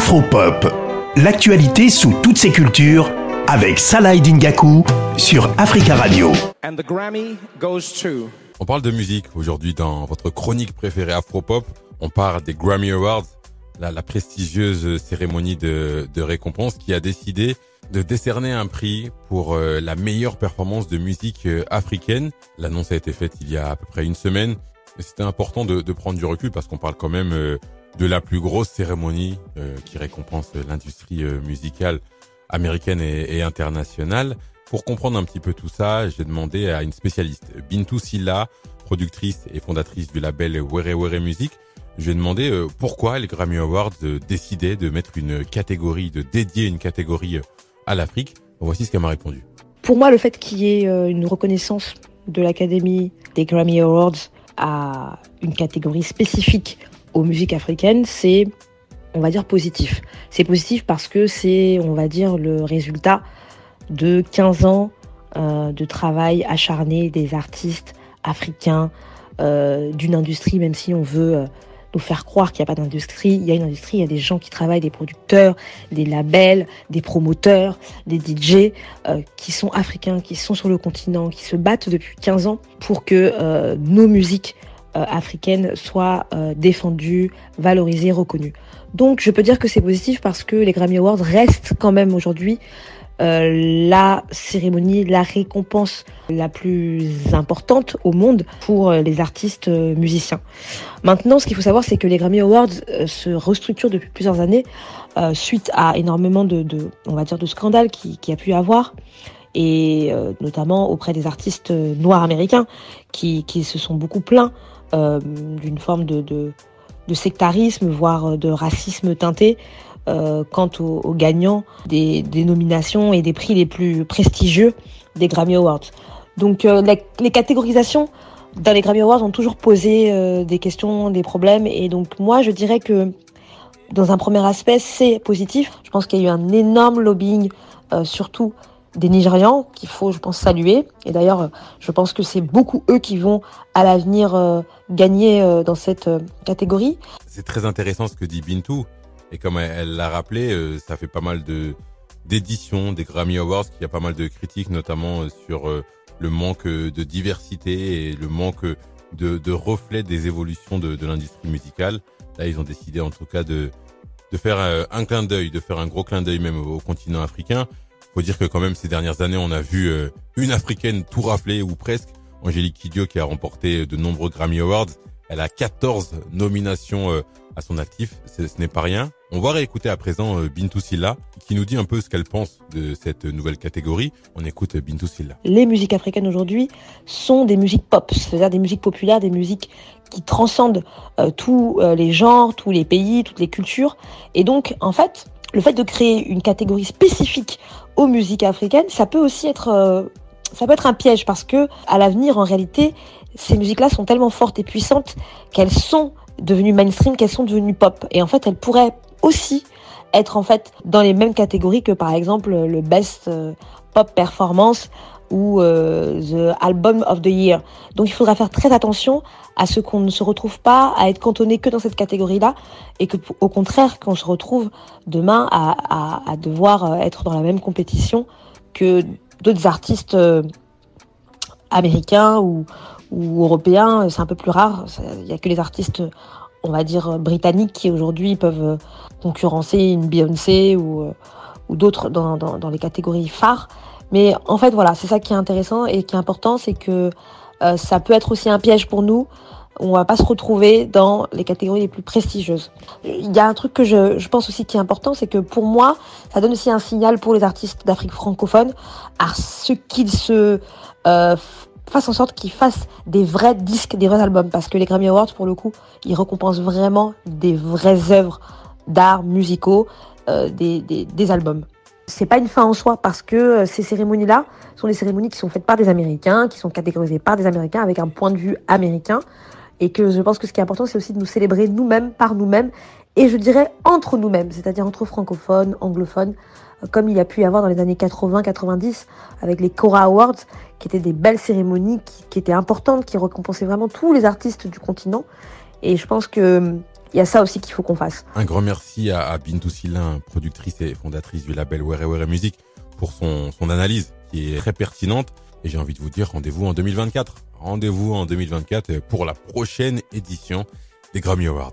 Afropop, l'actualité sous toutes ses cultures avec Salah Dingaku sur Africa Radio. On parle de musique aujourd'hui dans votre chronique préférée Afropop. On parle des Grammy Awards, la, prestigieuse cérémonie de, récompense qui a décidé de décerner un prix pour euh, la meilleure performance de musique euh, africaine. L'annonce a été faite il y a à peu près une semaine. C'était important de, prendre du recul parce qu'on parle quand même euh, de la plus grosse cérémonie qui récompense l'industrie musicale américaine et, internationale. Pour comprendre un petit peu tout ça, j'ai demandé à une spécialiste, Bintou Silla, productrice et fondatrice du label Were Were Music. Je lui ai demandé pourquoi les Grammy Awards décidaient de mettre une catégorie, de dédier une catégorie à l'Afrique. Voici ce qu'elle m'a répondu. Pour moi, le fait qu'il y ait euh, une reconnaissance de l'Académie des Grammy Awards à une catégorie spécifique aux musiques africaines, c'est, on va dire, positif. C'est positif parce que c'est, on va dire, le résultat de 15 ans euh, de travail acharné des artistes africains, euh, d'une industrie, même si on veut nous faire croire qu'il n'y a pas d'industrie. Il y a une industrie, il y a des gens qui travaillent, des producteurs, des labels, des promoteurs, des DJ euh, qui sont africains, qui sont sur le continent, qui se battent depuis 15 ans pour que euh, nos musiques euh, africaines soient défendues, valorisées, reconnues. Donc je peux dire que c'est positif parce que les Grammy Awards restent quand même aujourd'hui euh, la cérémonie, la récompense la plus importante au monde pour euh, les artistes euh, musiciens. Maintenant, ce qu'il faut savoir, c'est que les Grammy Awards se restructurent depuis plusieurs années suite à énormément de, on va dire, de scandales qui, qui a pu y avoir et notamment auprès des artistes noirs américains qui, qui se sont beaucoup plaints d'une forme de, de, sectarisme, voire de racisme teinté euh, quant aux, gagnants des, nominations et des prix les plus prestigieux des Grammy Awards. Donc euh, les, catégorisations dans les Grammy Awards ont toujours posé euh, des questions, des problèmes. Et donc moi, je dirais que dans un premier aspect, c'est positif. Je pense qu'il y a eu un énorme lobbying, surtout des Nigérians, qu'il faut, je pense, saluer. Et d'ailleurs, je pense que c'est beaucoup eux qui vont à l'avenir gagner dans cette catégorie. C'est très intéressant ce que dit Bintou. Et comme elle l'a rappelé, euh, ça fait pas mal de d'éditions des Grammy Awards, qu'il y a pas mal de critiques, notamment euh, sur euh, le manque de diversité et le manque de, de reflet des évolutions de, de l'industrie musicale. Là, ils ont décidé en tout cas de de faire un clin d'œil, de faire un gros clin d'œil même au continent africain. Faut dire que quand même ces dernières années, on a vu une africaine tout rafler ou presque. Angélique Kidjo qui a remporté de nombreux Grammy Awards. Elle a 14 nominations à son actif, ce, n'est pas rien. On va réécouter à présent euh, Bintou Silla qui nous dit un peu ce qu'elle pense de cette nouvelle catégorie. On écoute euh, Bintou Silla. Les musiques africaines aujourd'hui sont des musiques pop, c'est-à-dire des musiques populaires, des musiques qui transcendent euh, tous les genres, tous les pays, toutes les cultures. Et donc, en fait, le fait de créer une catégorie spécifique aux musiques africaines, ça peut aussi être, ça peut être un piège parce que à l'avenir, en réalité, ces musiques-là sont tellement fortes et puissantes qu'elles sont devenues mainstream, qu'elles sont devenues pop. Et en fait, elles pourraient aussi être en fait dans les mêmes catégories que par exemple le best euh, pop performance ou euh, the album of the year. Donc il faudra faire très attention à ce qu'on ne se retrouve pas à être cantonné que dans cette catégorie-là et que au contraire qu'on se retrouve demain à, à, devoir euh, être dans la même compétition que d'autres artistes américains ou, ou européens, c'est un peu plus rare. Il n'y a que les artistes, on va dire, britanniques qui aujourd'hui peuvent concurrencer une Beyoncé ou, euh, ou d'autres dans, dans, dans, les catégories phares. Mais en fait, voilà, c'est ça qui est intéressant et qui est important, c'est que euh, ça peut être aussi un piège pour nous. On va pas se retrouver dans les catégories les plus prestigieuses. Il y a un truc que je, pense aussi qui est important, c'est que pour moi, ça donne aussi un signal pour les artistes d'Afrique francophone à ce qu'ils se euh, fasse en sorte qu'ils fassent des vrais disques, des vrais albums. Parce que les Grammy Awards, pour le coup, ils récompensent vraiment des vraies œuvres d'art musicaux, euh, des, albums. C'est pas une fin en soi parce que euh, ces cérémonies-là sont des cérémonies qui sont faites par des Américains, qui sont catégorisées par des Américains avec un point de vue américain. Et que je pense que ce qui est important, c'est aussi de nous célébrer nous-mêmes, par nous-mêmes, et je dirais entre nous-mêmes, c'est-à-dire entre francophones, anglophones, comme il y a pu y avoir dans les années 80-90 avec les Cora Awards, qui étaient des belles cérémonies qui, étaient importantes, qui récompensaient vraiment tous les artistes du continent. Et je pense que il y a ça aussi qu'il faut qu'on fasse. Un grand merci à, à Bintou Silin, productrice et fondatrice du label Were Were Music, pour son, son analyse qui est très pertinente. Et j'ai envie de vous dire rendez-vous en 2024. Rendez-vous en 2024 pour la prochaine édition des Grammy Awards.